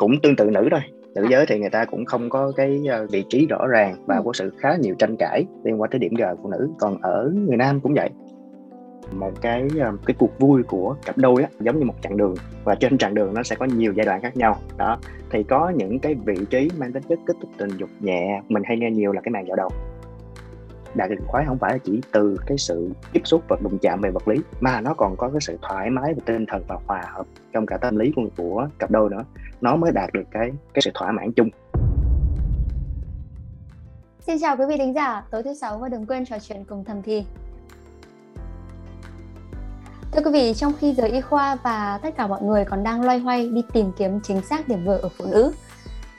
cũng tương tự nữ thôi. Nữ giới thì người ta cũng không có cái ờ, vị trí rõ ràng và ừ. có sự khá nhiều tranh cãi liên quan tới điểm g của nữ. Còn ở người nam cũng vậy. Một cái ờ, cái cuộc vui của cặp đôi á giống như một chặng đường và trên chặng đường nó sẽ có nhiều giai đoạn khác nhau. Đó thì có những cái vị trí mang tính chất kích thích tình dục nhẹ mình hay nghe nhiều là cái màn dạo đầu. Đạt được khoái không phải là chỉ từ cái sự tiếp xúc và đụng chạm về vật lý mà nó còn có cái sự thoải mái về tinh thần và hòa hợp trong cả tâm lý của, của cặp đôi nữa nó mới đạt được cái cái sự thỏa mãn chung Xin chào quý vị thính giả, tối thứ sáu và đừng quên trò chuyện cùng thầm thì. Thưa quý vị, trong khi giới y khoa và tất cả mọi người còn đang loay hoay đi tìm kiếm chính xác điểm G ở phụ nữ,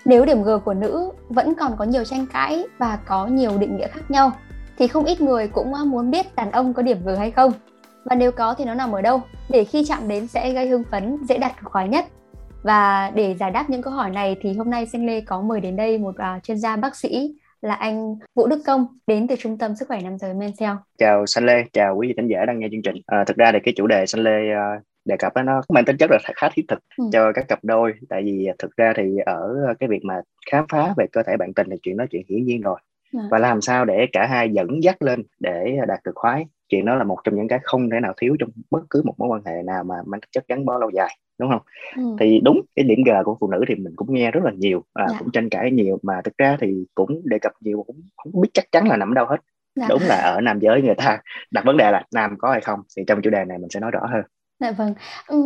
nếu điểm G của nữ vẫn còn có nhiều tranh cãi và có nhiều định nghĩa khác nhau, thì không ít người cũng muốn biết đàn ông có điểm G hay không. Và nếu có thì nó nằm ở đâu, để khi chạm đến sẽ gây hưng phấn, dễ đạt khoái nhất. Và để giải đáp những câu hỏi này thì hôm nay Sinh Lê có mời đến đây một uh, chuyên gia bác sĩ là anh Vũ Đức Công đến từ Trung tâm Sức khỏe Nam giới Mencel. Chào Sinh Lê, chào quý vị khán giả đang nghe chương trình. À, thực ra thì cái chủ đề Sinh Lê uh, đề cập đó, nó mang tính chất là khá thiết thực ừ. cho các cặp đôi tại vì thực ra thì ở cái việc mà khám phá về cơ thể bạn tình thì chuyện đó chuyện hiển nhiên rồi à. và làm sao để cả hai dẫn dắt lên để đạt được khoái chuyện đó là một trong những cái không thể nào thiếu trong bất cứ một mối quan hệ nào mà mang chất gắn bó lâu dài đúng không ừ. thì đúng cái điểm g của phụ nữ thì mình cũng nghe rất là nhiều à, dạ. cũng tranh cãi nhiều mà thực ra thì cũng đề cập nhiều cũng không biết chắc chắn là nằm đâu hết dạ. đúng là ở nam giới người ta đặt vấn đề là nam có hay không thì trong chủ đề này mình sẽ nói rõ hơn dạ vâng ừ,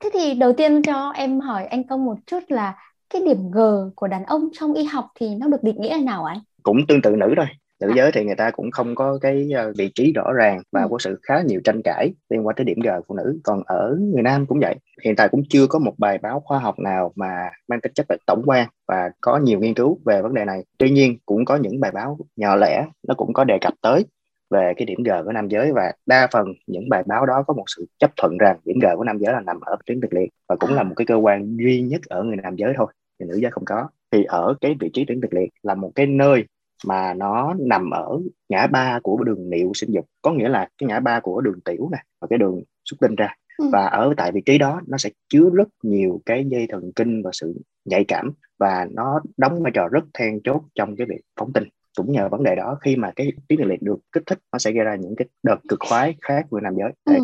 thế thì đầu tiên cho em hỏi anh công một chút là cái điểm g của đàn ông trong y học thì nó được định nghĩa là nào anh cũng tương tự nữ thôi nữ giới thì người ta cũng không có cái ờ, vị trí rõ ràng và ừ. có sự khá nhiều tranh cãi liên quan tới điểm g phụ nữ. Còn ở người nam cũng vậy. Hiện tại cũng chưa có một bài báo khoa học nào mà mang tính chất là tổng quan và có nhiều nghiên cứu về vấn đề này. Tuy nhiên cũng có những bài báo nhỏ lẻ nó cũng có đề cập tới về cái điểm G của nam giới và đa phần những bài báo đó có một sự chấp thuận rằng điểm G của nam giới là nằm ở tuyến tuyệt liệt và cũng là một cái cơ quan duy nhất ở người nam giới thôi thì nữ giới không có. Thì ở cái vị trí tuyến tuyệt liệt là một cái nơi mà nó nằm ở ngã ba của đường niệu sinh dục. Có nghĩa là cái ngã ba của đường tiểu này và cái đường xuất tinh ra. Ừ. và ở tại vị trí đó nó sẽ chứa rất nhiều cái dây thần kinh và sự nhạy cảm và nó đóng vai trò rất then chốt trong cái việc phóng tinh cũng nhờ vấn đề đó khi mà cái tuyến liệt được kích thích nó sẽ gây ra những cái đợt cực khoái khác với nam giới ừ.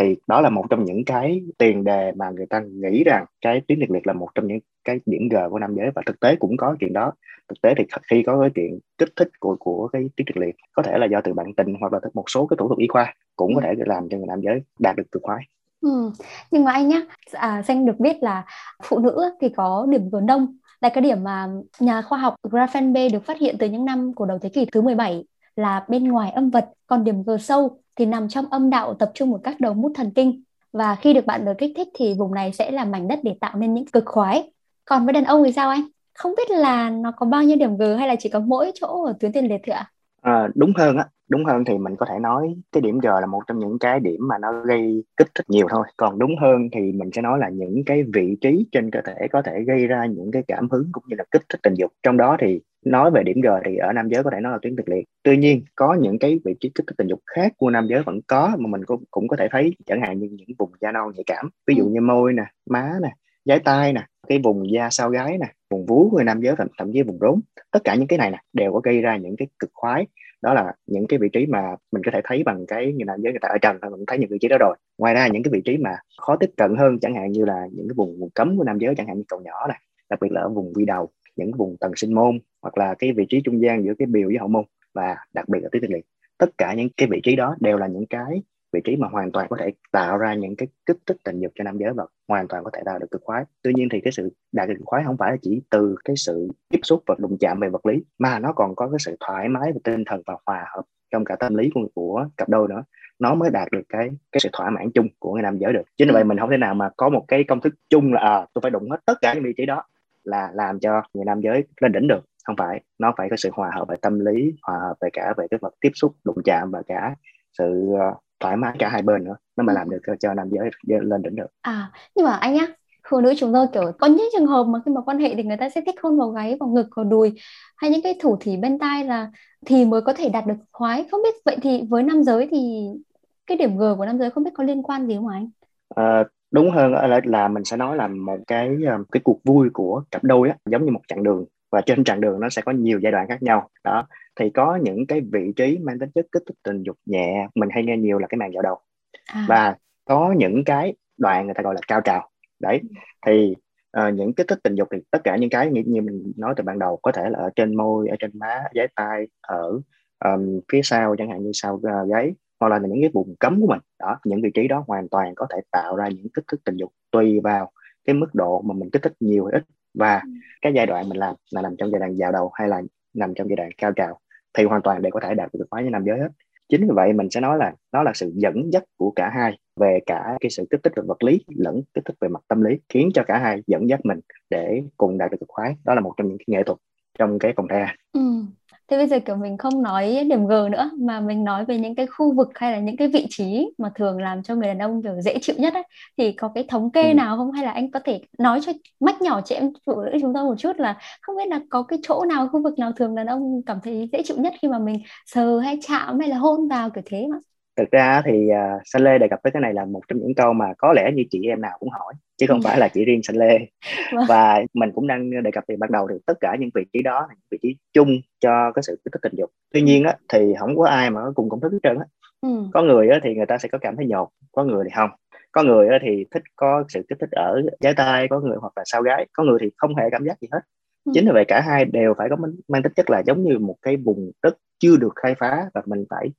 thì đó là một trong những cái tiền đề mà người ta nghĩ rằng cái tuyến liệt liệt là một trong những cái điểm g của nam giới và thực tế cũng có chuyện đó thực tế thì khi có cái chuyện kích thích của của cái tuyến liệt liệt có thể là do từ bạn tình hoặc là một số cái thủ thuật y khoa cũng có ừ. thể làm cho người nam giới đạt được cực khoái Ừ. Nhưng mà anh nhá, à, Danh được biết là phụ nữ thì có điểm g nông là cái điểm mà nhà khoa học Graphen B được phát hiện từ những năm của đầu thế kỷ thứ 17 là bên ngoài âm vật, còn điểm G sâu thì nằm trong âm đạo tập trung một các đầu mút thần kinh và khi được bạn đời kích thích thì vùng này sẽ là mảnh đất để tạo nên những cực khoái. Còn với đàn ông thì sao anh? Không biết là nó có bao nhiêu điểm G hay là chỉ có mỗi chỗ ở tuyến tiền liệt thôi ạ? À, đúng hơn á đúng hơn thì mình có thể nói cái điểm G là một trong những cái điểm mà nó gây kích thích nhiều thôi. Còn đúng hơn thì mình sẽ nói là những cái vị trí trên cơ thể có thể gây ra những cái cảm hứng cũng như là kích thích tình dục. Trong đó thì nói về điểm G thì ở nam giới có thể nói là tuyến tuyệt liệt. Tuy nhiên có những cái vị trí kích thích tình dục khác của nam giới vẫn có mà mình cũng cũng có thể thấy chẳng hạn như những vùng da non nhạy cảm. Ví dụ như môi nè má nè giái tai nè cái vùng da sau gáy nè vùng vú người nam giới thậm, thậm chí vùng rốn. Tất cả những cái này nè đều có gây ra những cái cực khoái đó là những cái vị trí mà mình có thể thấy bằng cái như là giới người ta ở trần mình thấy những vị trí đó rồi. Ngoài ra những cái vị trí mà khó tiếp cận hơn chẳng hạn như là những cái vùng vùng cấm của nam giới chẳng hạn như cầu nhỏ này, đặc biệt là ở vùng quy đầu, những vùng tầng sinh môn hoặc là cái vị trí trung gian giữa cái biểu với hậu môn và đặc biệt là tuyến tiền liệt. Tất cả những cái vị trí đó đều là những cái vị trí mà hoàn toàn có thể tạo ra những cái kích thích tình dục cho nam giới và hoàn toàn có thể tạo được cực khoái. Tuy nhiên thì cái sự đạt được cực khoái không phải là chỉ từ cái sự tiếp xúc và đụng chạm về vật lý mà nó còn có cái sự thoải mái về tinh thần và hòa hợp trong cả tâm lý của, của cặp đôi nữa. Nó mới đạt được cái cái sự thỏa mãn chung của người nam giới được. Chính vì vậy mình không thể nào mà có một cái công thức chung là à, tôi phải đụng hết tất cả những vị trí đó là làm cho người nam giới lên đỉnh được. Không phải nó phải có sự hòa hợp về tâm lý hòa hợp về cả về cái vật tiếp xúc đụng chạm và cả sự ờ, thoải mái cả hai bên nữa nó mới ừ. làm được cho nam giới lên đỉnh được. À nhưng mà anh nhá phụ nữ chúng tôi kiểu có những trường hợp mà khi mà quan hệ thì người ta sẽ thích hôn vào gáy vào ngực vào đùi hay những cái thủ thỉ bên tai là thì mới có thể đạt được khoái. Không biết vậy thì với nam giới thì cái điểm g của nam giới không biết có liên quan gì không anh? À, đúng hơn là, là mình sẽ nói là một cái ờ, cái cuộc vui của cặp đôi á, giống như một chặng đường và trên chặng đường nó sẽ có nhiều giai đoạn khác nhau. Đó thì có những cái vị trí mang tính chất kích thích tình dục nhẹ mình hay nghe nhiều là cái màn dạo đầu. À. và có những cái đoạn người ta gọi là cao trào. Đấy thì uh, những kích thích tình dục thì tất cả những cái như, như mình nói từ ban đầu có thể là ở trên môi ở trên má giái tai ở um, phía sau chẳng hạn như sau uh, gáy hoặc là những cái vùng cấm của mình. Đó những vị trí đó hoàn toàn có thể tạo ra những kích thích tình dục tùy vào cái mức độ mà mình kích thích nhiều hay ít. Và ừ. cái giai đoạn mình làm là nằm trong giai đoạn vào đầu hay là nằm trong giai đoạn cao trào thì hoàn toàn đều có thể đạt được khoái như nam giới hết. Chính vì vậy mình sẽ nói là nó là sự dẫn dắt của cả hai về cả cái sự kích thích về vật lý lẫn kích thích về mặt tâm lý, khiến cho cả hai dẫn dắt mình để cùng đạt được cực khoái đó là một trong những cái nghệ thuật trong cái vòng thea ừ. Thế bây giờ kiểu mình không nói điểm G nữa mà mình nói về những cái khu vực hay là những cái vị trí mà thường làm cho người đàn ông kiểu dễ chịu nhất ấy. Thì có cái thống kê ừ. nào không? Hay là anh có thể nói cho mách nhỏ chị em phụ nữ chúng ta một chút là không biết là có cái chỗ nào khu vực nào thường đàn ông cảm thấy dễ chịu nhất khi mà mình sờ hay chạm hay là hôn vào kiểu thế mà thực ra thì uh, San Lê đề cập tới cái này là một trong những câu mà có lẽ như chị em nào cũng hỏi chứ không ừ. phải là chỉ riêng San Lê vâng. và mình cũng đang đề cập từ ban đầu thì tất cả những vị trí đó là vị trí chung cho cái sự kích thích tình dục tuy nhiên á, thì không có ai mà có cùng công thức hết trơn á ừ. có người á, thì người ta sẽ có cảm thấy nhột có người thì không có người á, thì thích có sự kích thích ở trái tay có người hoặc là sau gái có người thì không hề cảm giác gì hết ừ. chính vì vậy cả hai đều phải có mang tính chất là giống như một cái vùng đất chưa được khai phá và mình phải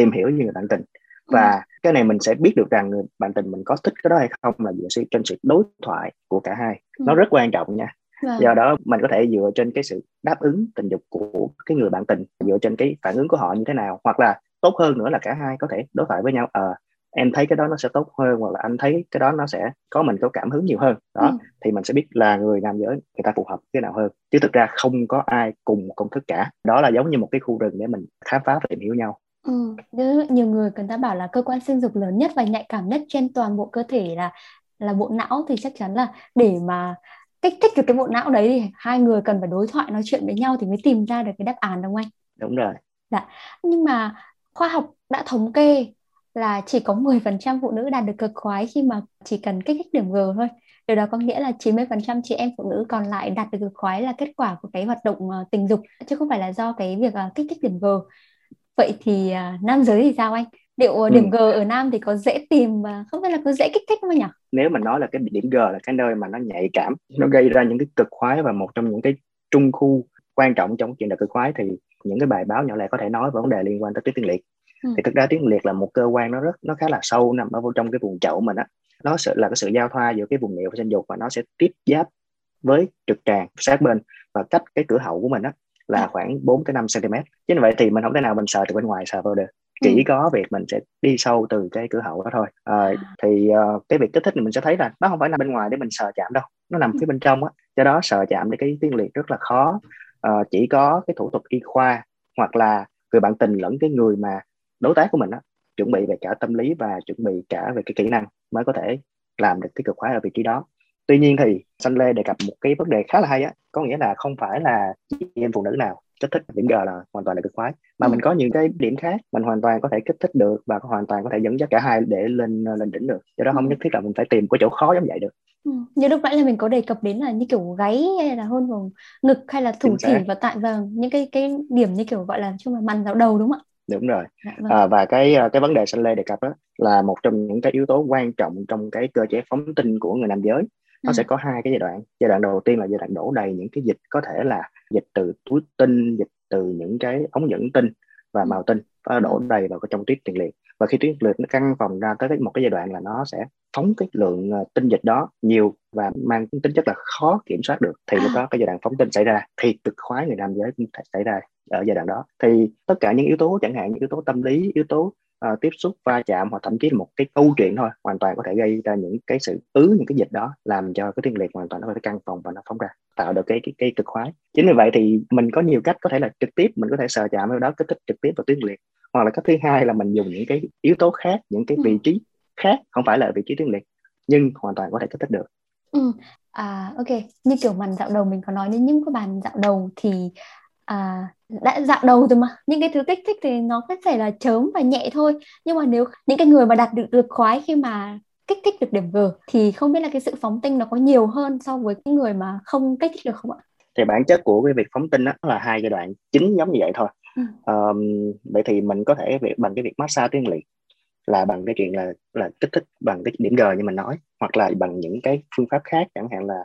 tìm hiểu như người bạn tình và ừ. cái này mình sẽ biết được rằng người bạn tình mình có thích cái đó hay không là dựa trên sự đối thoại của cả hai ừ. nó rất quan trọng nha Vâng. do đó mình có thể dựa trên cái sự đáp ứng tình dục của cái người bạn tình dựa trên cái phản ứng của họ như thế nào hoặc là tốt hơn nữa là cả hai có thể đối thoại với nhau ờ à, em thấy cái đó nó sẽ tốt hơn hoặc là anh thấy cái đó nó sẽ có mình có cảm hứng nhiều hơn đó ừ. thì mình sẽ biết là người nam giới người ta phù hợp cái nào hơn chứ thực ra không có ai cùng công thức cả đó là giống như một cái khu rừng để mình khám phá và tìm hiểu nhau Ừ, nhiều người người ta bảo là cơ quan sinh dục lớn nhất và nhạy cảm nhất trên toàn bộ cơ thể là là bộ não thì chắc chắn là để mà kích thích được cái bộ não đấy thì hai người cần phải đối thoại nói chuyện với nhau thì mới tìm ra được cái đáp án đúng không anh? Đúng rồi. Dạ. Nhưng mà khoa học đã thống kê là chỉ có 10% phụ nữ đạt được cực khoái khi mà chỉ cần kích thích điểm G thôi. Điều đó có nghĩa là 90% chị em phụ nữ còn lại đạt được cực khoái là kết quả của cái hoạt động ờ, tình dục chứ không phải là do cái việc ờ, kích thích điểm G vậy thì uh, nam giới thì sao anh? Liệu ừ. điểm G ở nam thì có dễ tìm và không biết là có dễ kích thích không nhỉ? Nếu mà nói là cái điểm G là cái nơi mà nó nhạy cảm nó gây ra những cái cực khoái và một trong những cái trung khu quan trọng trong chuyện đạt cực khoái thì những cái bài báo nhỏ lẻ có thể nói về vấn đề liên quan tới tuyến tiền liệt. Ừ. thì thực ra tuyến liệt là một cơ quan nó rất nó khá là sâu nằm ở trong cái vùng chậu mình á. Nó sẽ là cái sự giao thoa giữa cái vùng miệng và sinh dục và nó sẽ tiếp giáp với trực tràng sát bên và cách cái cửa hậu của mình á là khoảng 4 tới 5 cm. Chứ như vậy thì mình không thể nào mình sờ từ bên ngoài sờ vào được. Chỉ ừ. có việc mình sẽ đi sâu từ cái cửa hậu đó thôi. À, thì uh, cái việc kích thích này mình sẽ thấy là nó không phải nằm bên ngoài để mình sờ chạm đâu. Nó nằm phía bên trong á. Do đó sờ chạm để cái tiếng liệt rất là khó. Uh, chỉ có cái thủ thuật y khoa hoặc là người bạn tình lẫn cái người mà đối tác của mình á chuẩn bị về cả tâm lý và chuẩn bị cả về cái kỹ năng mới có thể làm được cái cực khoái ở vị trí đó tuy nhiên thì xanh lê đề cập một cái vấn đề khá là hay á có nghĩa là không phải là chị em phụ nữ nào kích thích điểm G là hoàn toàn là cực khoái mà ừ. mình có những cái điểm khác mình hoàn toàn có thể kích thích được và hoàn toàn có thể dẫn dắt cả hai để lên lên đỉnh được do đó không ừ. nhất thiết là mình phải tìm cái chỗ khó giống vậy được ừ. như lúc nãy là mình có đề cập đến là như kiểu gáy hay là hôn vào ngực hay là thủ thỉ và tại vào những cái cái điểm như kiểu gọi là chung là màn dạo đầu đúng không ạ đúng rồi dạ, vâng. à, và cái cái vấn đề xanh lê đề cập đó là một trong những cái yếu tố quan trọng trong cái cơ chế phóng tinh của người nam giới nó ừ. sẽ có hai cái giai đoạn. Giai đoạn đầu tiên là giai đoạn đổ đầy những cái dịch có thể là dịch từ túi tinh dịch từ những cái ống dẫn tinh và màu tinh. Nó đổ đầy vào trong tuyết tiền liệt. Và khi tuyết liệt nó căng vòng ra tới một cái giai đoạn là nó sẽ phóng cái lượng ờ, tinh dịch đó nhiều và mang tính chất là khó kiểm soát được. Thì lúc đó cái giai đoạn phóng tinh xảy ra thì cực khoái người nam giới cũng xảy ra ở giai đoạn đó. Thì tất cả những yếu tố chẳng hạn những yếu tố tâm lý yếu tố uh, tiếp xúc va chạm hoặc thậm chí là một cái câu chuyện thôi hoàn toàn có thể gây ra những cái sự ứ những cái dịch đó làm cho cái tiên liệt hoàn toàn nó có thể căng phòng và nó phóng ra tạo được cái cái, cái cực khoái chính vì vậy thì mình có nhiều cách có thể là trực tiếp mình có thể sờ chạm vào đó kích thích trực tiếp vào tuyến liệt hoặc là cách thứ hai là mình dùng những cái yếu tố khác những cái vị ừ. trí khác không phải là vị trí tuyến liệt nhưng hoàn toàn có thể kích thích được ừ. à ok như kiểu màn dạo đầu mình có nói đến những cái bàn dạo đầu thì à, đã dạo đầu rồi mà những cái thứ kích thích thì nó có thể là chớm và nhẹ thôi nhưng mà nếu những cái người mà đạt được được khoái khi mà kích thích được điểm G thì không biết là cái sự phóng tinh nó có nhiều hơn so với cái người mà không kích thích được không ạ? Thì bản chất của cái việc phóng tinh đó là hai giai đoạn chính giống như vậy thôi. Ừ. Um, vậy thì mình có thể việc bằng cái việc massage tuyến liệt là bằng cái chuyện là là kích thích bằng cái điểm G như mình nói hoặc là bằng những cái phương pháp khác chẳng hạn là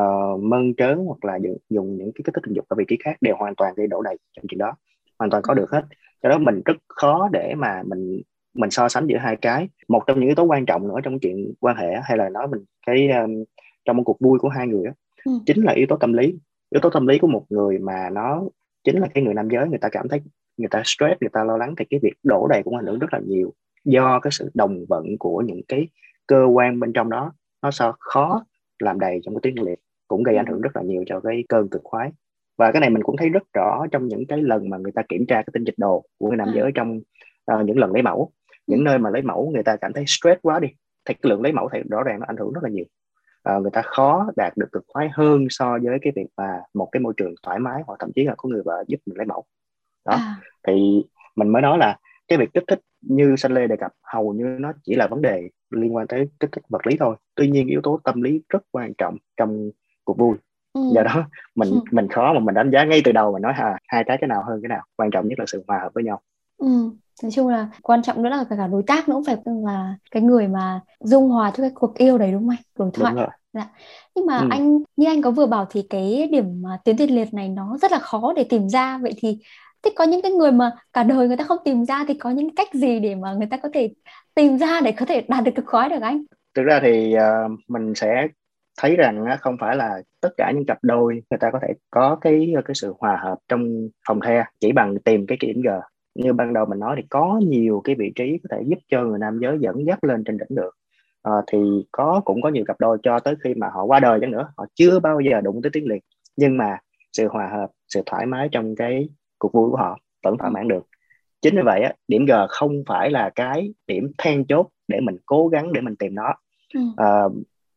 uh, mơn trớn hoặc là dùng, dùng những cái kích thích tình dục ở vị trí khác đều hoàn toàn gây đổ đầy trong chuyện đó hoàn toàn có được hết. Do đó mình rất khó để mà mình mình so sánh giữa hai cái. Một trong những yếu tố quan trọng nữa trong chuyện quan hệ hay là nói mình cái um, trong một cuộc vui của hai người đó, ừ. chính là yếu tố tâm lý. Yếu tố tâm lý của một người mà nó chính là cái người nam giới người ta cảm thấy người ta stress người ta lo lắng thì cái việc đổ đầy cũng ảnh hưởng rất là nhiều do cái sự đồng vận của những cái cơ quan bên trong đó. Nó sao khó làm đầy trong cái tuyến liệt cũng gây ảnh hưởng rất là nhiều cho cái cơn cực khoái. Và cái này mình cũng thấy rất rõ trong những cái lần mà người ta kiểm tra cái tinh dịch đồ của người nam giới trong uh, những lần lấy mẫu. Những ừ. nơi mà lấy mẫu người ta cảm thấy stress quá đi thì cái lượng lấy mẫu thì rõ ràng nó ảnh hưởng rất là nhiều. Uh, người ta khó đạt được cực khoái hơn so với cái việc mà một cái môi trường thoải mái hoặc thậm chí là có người vợ giúp mình lấy mẫu. Đó. À. thì mình mới nói là cái việc kích thích như Sanh Lê đề cập hầu như nó chỉ là vấn đề liên quan tới kích thích vật lý thôi tuy nhiên yếu tố tâm lý rất quan trọng trong cuộc vui ừ. do đó mình ừ. mình khó mà mình đánh giá ngay từ đầu mà nói à, hai cái cái nào hơn cái nào quan trọng nhất là sự hòa hợp với nhau ừ. nói chung là quan trọng nữa là cả đối tác nữa cũng phải là cái người mà dung hòa cho cái cuộc yêu đấy đúng không anh đối thoại đúng rồi. Dạ. nhưng mà ừ. anh như anh có vừa bảo thì cái điểm mà tuyến tiền liệt này nó rất là khó để tìm ra vậy thì thế có những cái người mà cả đời người ta không tìm ra thì có những cách gì để mà người ta có thể tìm ra để có thể đạt được cực khoái được anh? Thực ra thì uh, mình sẽ thấy rằng uh, không phải là tất cả những cặp đôi người ta có thể có cái ờ, cái sự hòa hợp trong phòng the chỉ bằng tìm cái điểm g. Như ban đầu mình nói thì có nhiều cái vị trí có thể giúp cho người nam giới dẫn dắt lên trên đỉnh được. À, thì có cũng có nhiều cặp đôi cho tới khi mà họ qua đời chẳng nữa họ chưa bao giờ đụng tới tiếng liệt. Nhưng mà sự hòa hợp sự thoải mái trong cái cuộc vui của họ vẫn thỏa mãn được. Chính vì vậy á, điểm G không phải là cái điểm then chốt để mình cố gắng để mình tìm nó. Ừ. à,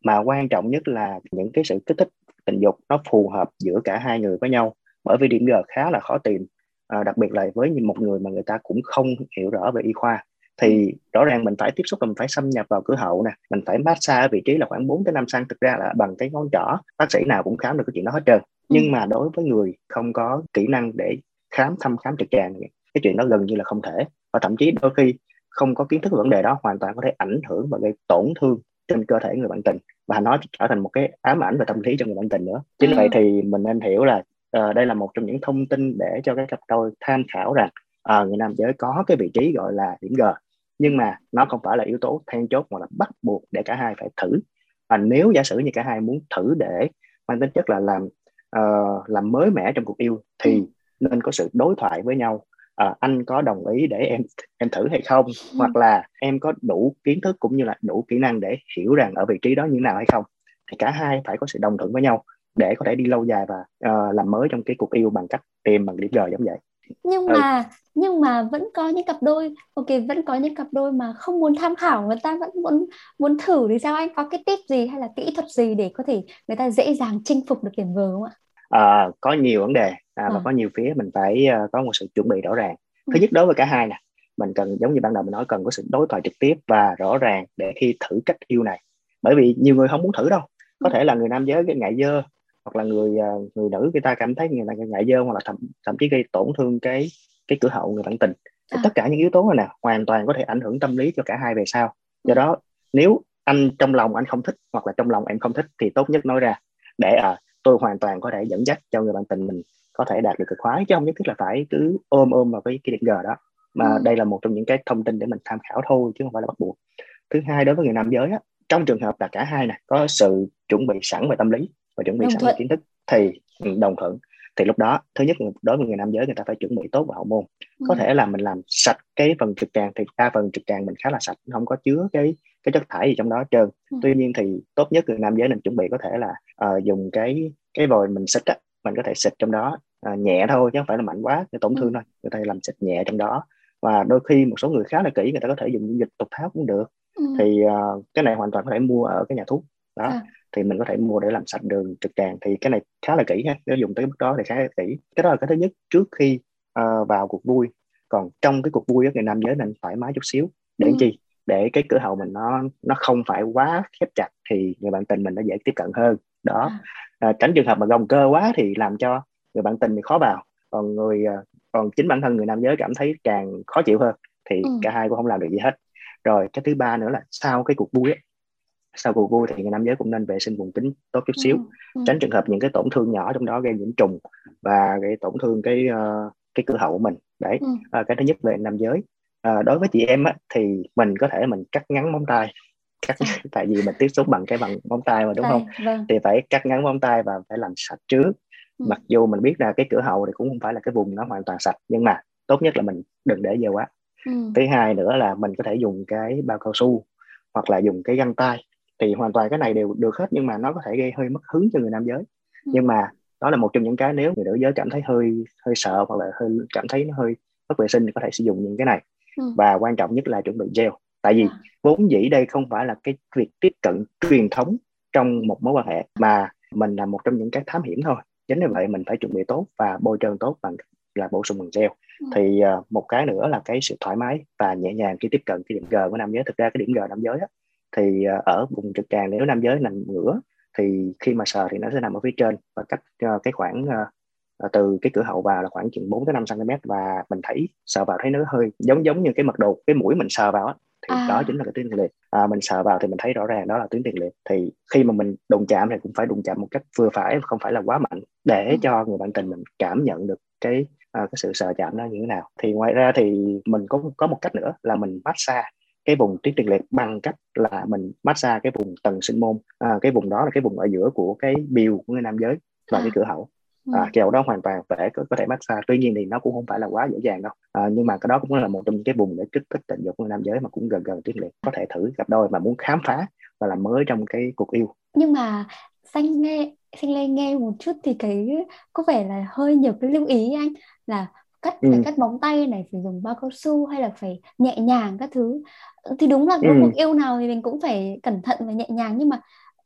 mà quan trọng nhất là những cái sự kích thích tình dục nó phù hợp giữa cả hai người với nhau bởi vì điểm G khá là khó tìm. À, đặc biệt là với một người mà người ta cũng không hiểu rõ về y khoa thì rõ ràng mình phải tiếp xúc là mình phải xâm nhập vào cửa hậu nè mình phải massage ở vị trí là khoảng 4 tới 5 cm thực ra là bằng cái ngón trỏ bác sĩ nào cũng khám được cái chuyện đó hết trơn. Nhưng ừ. mà đối với người không có kỹ năng để khám thăm khám trực tràng. Cái chuyện đó gần như là không thể. Và thậm chí đôi khi không có kiến thức vấn đề đó hoàn toàn có thể ảnh hưởng và gây tổn thương trên cơ thể người bạn tình. Và nó trở thành một cái ám ảnh về tâm lý cho người bạn tình nữa. Chính ừ. vậy thì mình nên hiểu là uh, đây là một trong những thông tin để cho các cặp đôi tham khảo rằng uh, người nam giới có cái vị trí gọi là điểm G. Nhưng mà nó không phải là yếu tố then chốt mà là bắt buộc để cả hai phải thử. Và nếu giả sử như cả hai muốn thử để mang tính chất là làm uh, làm mới mẻ trong cuộc yêu thì nên có sự đối thoại với nhau. À, anh có đồng ý để em em thử hay không? Ừ. hoặc là em có đủ kiến thức cũng như là đủ kỹ năng để hiểu rằng ở vị trí đó như thế nào hay không? Thì cả hai phải có sự đồng thuận với nhau để có thể đi lâu dài và uh, làm mới trong cái cuộc yêu bằng cách tìm bằng điểm giờ giống vậy. Nhưng ừ. mà nhưng mà vẫn có những cặp đôi ok vẫn có những cặp đôi mà không muốn tham khảo người ta vẫn muốn muốn thử thì sao? Anh có cái tip gì hay là kỹ thuật gì để có thể người ta dễ dàng chinh phục được điểm vờ không ạ à, có nhiều vấn đề à, và ừ. có nhiều phía mình phải uh, có một sự chuẩn bị rõ ràng thứ ừ. nhất đối với cả hai nè mình cần giống như ban đầu mình nói cần có sự đối thoại trực tiếp và rõ ràng để khi thử cách yêu này bởi vì nhiều người không muốn thử đâu có ừ. thể là người nam giới cái ngại dơ hoặc là người uh, người nữ người ta cảm thấy người ta ngại dơ hoặc là thậm thậm chí gây tổn thương cái cái cửa hậu người bạn tình à. tất cả những yếu tố này nè hoàn toàn có thể ảnh hưởng tâm lý cho cả hai về sau do đó nếu anh trong lòng anh không thích hoặc là trong lòng em không thích thì tốt nhất nói ra để à, tôi hoàn toàn có thể dẫn dắt cho người bạn tình mình có thể đạt được cực khoái chứ không nhất thiết là phải cứ ôm ôm vào cái cái điểm g đó mà ừ. đây là một trong những cái thông tin để mình tham khảo thôi chứ không phải là bắt buộc thứ hai đối với người nam giới á, trong trường hợp là cả hai này có sự chuẩn bị sẵn về tâm lý và chuẩn bị đồng sẵn thuận. về kiến thức thì đồng thuận thì lúc đó thứ nhất đối với người nam giới người ta phải chuẩn bị tốt về hậu môn ừ. có thể là mình làm sạch cái phần trực tràng thì đa phần trực tràng mình khá là sạch không có chứa cái cái chất thải gì trong đó trơn. Ừ. tuy nhiên thì tốt nhất người nam giới mình chuẩn bị có thể là uh, dùng cái cái vòi mình xịt á mình có thể xịt trong đó uh, nhẹ thôi chứ không phải là mạnh quá để tổn thương ừ. thôi. Người ta làm xịt nhẹ trong đó. Và đôi khi một số người khá là kỹ người ta có thể dùng dịch tục tháo cũng được. Ừ. thì uh, cái này hoàn toàn có thể mua ở cái nhà thuốc. Đó. À. thì mình có thể mua để làm sạch đường trực tràng. Thì cái này khá là kỹ ha nếu dùng tới bước đó thì khá là kỹ. Cái đó là cái thứ nhất trước khi uh, vào cuộc vui. Còn trong cái cuộc vui á người nam giới nên thoải mái chút xíu. Để ừ. chi để cái cửa hậu mình nó nó không phải quá khép chặt thì người bạn tình mình nó dễ tiếp cận hơn đó à. À, tránh trường hợp mà gồng cơ quá thì làm cho người bạn tình thì khó vào còn người à, còn chính bản thân người nam giới cảm thấy càng khó chịu hơn thì ừ. cả hai cũng không làm được gì hết rồi cái thứ ba nữa là sau cái cuộc vui ấy, sau cuộc vui thì người nam giới cũng nên vệ sinh vùng kính tốt chút xíu ừ. Ừ. tránh trường hợp những cái tổn thương nhỏ trong đó gây nhiễm trùng và gây tổn thương cái uh, cái cửa hậu của mình đấy ừ. uh, cái thứ nhất về nam giới uh, đối với chị em á, thì mình có thể mình cắt ngắn móng tay cắt à. tại vì mình tiếp xúc bằng cái bằng móng tay mà đúng không vâng. thì phải cắt ngắn móng tay và phải làm sạch trước ừ. mặc dù mình biết là cái cửa hậu thì cũng không phải là cái vùng nó hoàn toàn sạch nhưng mà tốt nhất là mình đừng để dơ quá ừ. thứ hai nữa là mình có thể dùng cái bao cao su hoặc là dùng cái găng tay thì hoàn toàn cái này đều được hết nhưng mà nó có thể gây hơi mất hứng cho người nam giới ừ. nhưng mà đó là một trong những cái nếu người nữ giới cảm thấy hơi hơi sợ hoặc là hơi cảm thấy nó hơi mất vệ sinh thì có thể sử dụng những cái này ừ. và quan trọng nhất là chuẩn bị gel tại vì à. vốn dĩ đây không phải là cái việc tiếp cận truyền thống trong một mối quan hệ mà mình là một trong những cái thám hiểm thôi chính vì vậy mình phải chuẩn bị tốt và bôi trơn tốt bằng là bổ sung bằng gel ừ. thì uh, một cái nữa là cái sự thoải mái và nhẹ nhàng khi tiếp cận cái điểm G của nam giới thực ra cái điểm G nam giới á, thì uh, ở vùng trực tràng nếu nam giới nằm ngửa thì khi mà sờ thì nó sẽ nằm ở phía trên và cách uh, cái khoảng uh, từ cái cửa hậu vào là khoảng chừng 4 tới 5 cm và mình thấy sờ vào thấy nó hơi giống giống như cái mật độ cái mũi mình sờ vào á thì à. đó chính là cái tuyến tiền liệt à, mình sờ vào thì mình thấy rõ ràng đó là tuyến tiền liệt thì khi mà mình đụng chạm thì cũng phải đụng chạm một cách vừa phải không phải là quá mạnh để ừ. cho người bạn tình mình cảm nhận được cái à, cái sự sờ chạm nó như thế nào thì ngoài ra thì mình có có một cách nữa là mình massage cái vùng tuyến tiền liệt bằng cách là mình massage cái vùng tầng sinh môn à, cái vùng đó là cái vùng ở giữa của cái biểu của người nam giới và à. cái cửa hậu à, ừ. cái đó hoàn toàn phải có, có thể massage tuy nhiên thì nó cũng không phải là quá dễ dàng đâu à, nhưng mà cái đó cũng là một trong những cái vùng để kích thích tình dục của nam giới mà cũng gần gần tuyến liệt có thể thử gặp đôi mà muốn khám phá và làm mới trong cái cuộc yêu nhưng mà xanh nghe xanh lên nghe một chút thì cái có vẻ là hơi nhiều cái lưu ý anh là cắt ừ. phải cắt móng tay này phải dùng bao cao su hay là phải nhẹ nhàng các thứ thì đúng là ừ. cuộc yêu nào thì mình cũng phải cẩn thận và nhẹ nhàng nhưng mà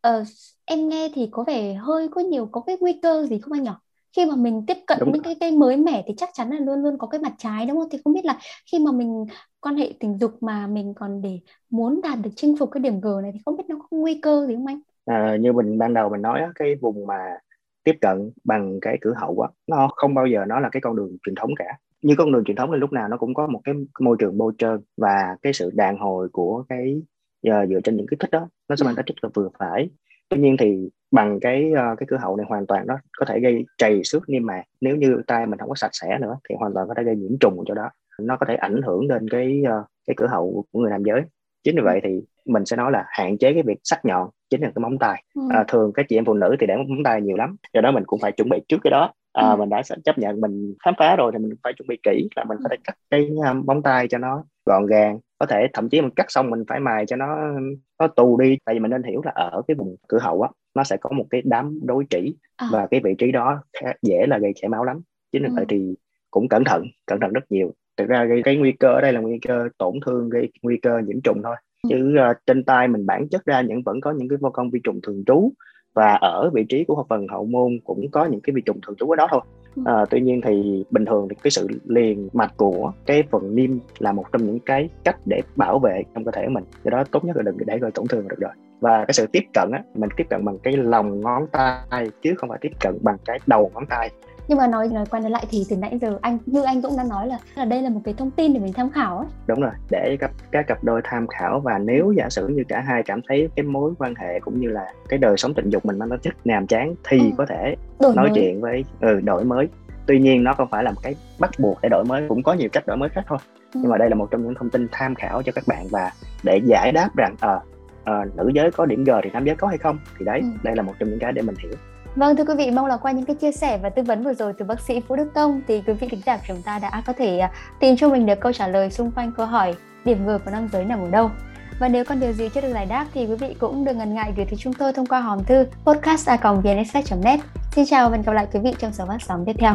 uh, em nghe thì có vẻ hơi có nhiều có cái nguy cơ gì không anh nhỉ khi mà mình tiếp cận đúng. những cái cái mới mẻ thì chắc chắn là luôn luôn có cái mặt trái đúng không? Thì không biết là khi mà mình quan hệ tình dục mà mình còn để muốn đạt được chinh phục cái điểm G này thì không biết nó có nguy cơ gì không anh? À, như mình ban đầu mình nói á, cái vùng mà tiếp cận bằng cái cửa hậu á nó không bao giờ nó là cái con đường truyền thống cả. Như con đường truyền thống thì lúc nào nó cũng có một cái môi trường bôi trơn và cái sự đàn hồi của cái uh, dựa trên những kích thích đó nó sẽ mang tính chất là vừa phải tuy nhiên thì bằng cái uh, cái cửa hậu này hoàn toàn nó có thể gây trầy xước niêm mạc. Nếu như tay mình không có sạch sẽ nữa thì hoàn toàn có thể gây nhiễm trùng cho đó. Nó có thể ảnh hưởng đến cái uh, cái cửa hậu của người nam giới. Chính vì vậy thì mình sẽ nói là hạn chế cái việc sắc nhọn chính là cái móng tay. Ừ. à, thường các chị em phụ nữ thì để móng tay nhiều lắm. Do đó mình cũng phải chuẩn bị trước cái đó. À, ừ. mình đã chấp nhận mình khám phá rồi thì mình phải chuẩn bị kỹ là mình có thể cắt cái móng tay cho nó gọn gàng có thể thậm chí mình cắt xong mình phải mài cho nó nó tù đi tại vì mình nên hiểu là ở cái vùng cửa hậu á nó sẽ có một cái đám đối trĩ à. và cái vị trí đó dễ là gây chảy máu lắm chính vì ừ. vậy thì cũng cẩn thận cẩn thận rất nhiều thực ra gây cái nguy cơ ở đây là nguy cơ tổn thương gây nguy cơ nhiễm trùng thôi ừ. chứ uh, trên tay mình bản chất ra những vẫn có những cái vô công vi trùng thường trú và ở vị trí của phần hậu môn cũng có những cái vi trùng thường trú ở đó thôi. À, tuy nhiên thì bình thường thì cái sự liền mạch của cái phần niêm là một trong những cái cách để bảo vệ trong cơ thể mình. Do đó tốt nhất là đừng để gây tổn thương được rồi. Và cái sự tiếp cận á mình tiếp cận bằng cái lòng ngón tay chứ không phải tiếp cận bằng cái đầu ngón tay nhưng mà nói nói quay lại thì từ nãy giờ anh như anh cũng đã nói là là đây là một cái thông tin để mình tham khảo ấy đúng rồi để các các cặp đôi tham khảo và nếu giả sử như cả hai cảm thấy cái mối quan hệ cũng như là cái đời sống tình dục mình nó chất nhàm chán thì ừ. có thể đổi nói mới. chuyện với ừ, đổi mới tuy nhiên nó không phải là một cái bắt buộc để đổi mới cũng có nhiều cách đổi mới khác thôi ừ. nhưng mà đây là một trong những thông tin tham khảo cho các bạn và để giải đáp rằng à, à, nữ giới có điểm G thì nam giới có hay không thì đấy ừ. đây là một trong những cái để mình hiểu Vâng thưa quý vị, mong là qua những cái chia sẻ và tư vấn vừa rồi từ bác sĩ Phú Đức Công thì quý vị thính giả của chúng ta đã có thể à, tìm cho mình được câu trả lời xung quanh câu hỏi điểm ngược của nam giới nằm ở đâu. Và nếu còn điều gì chưa được giải đáp thì quý vị cũng đừng ngần ngại gửi tới chúng tôi thông qua hòm thư podcast.vnx.net. Xin chào và hẹn gặp lại quý vị trong số phát sóng tiếp theo.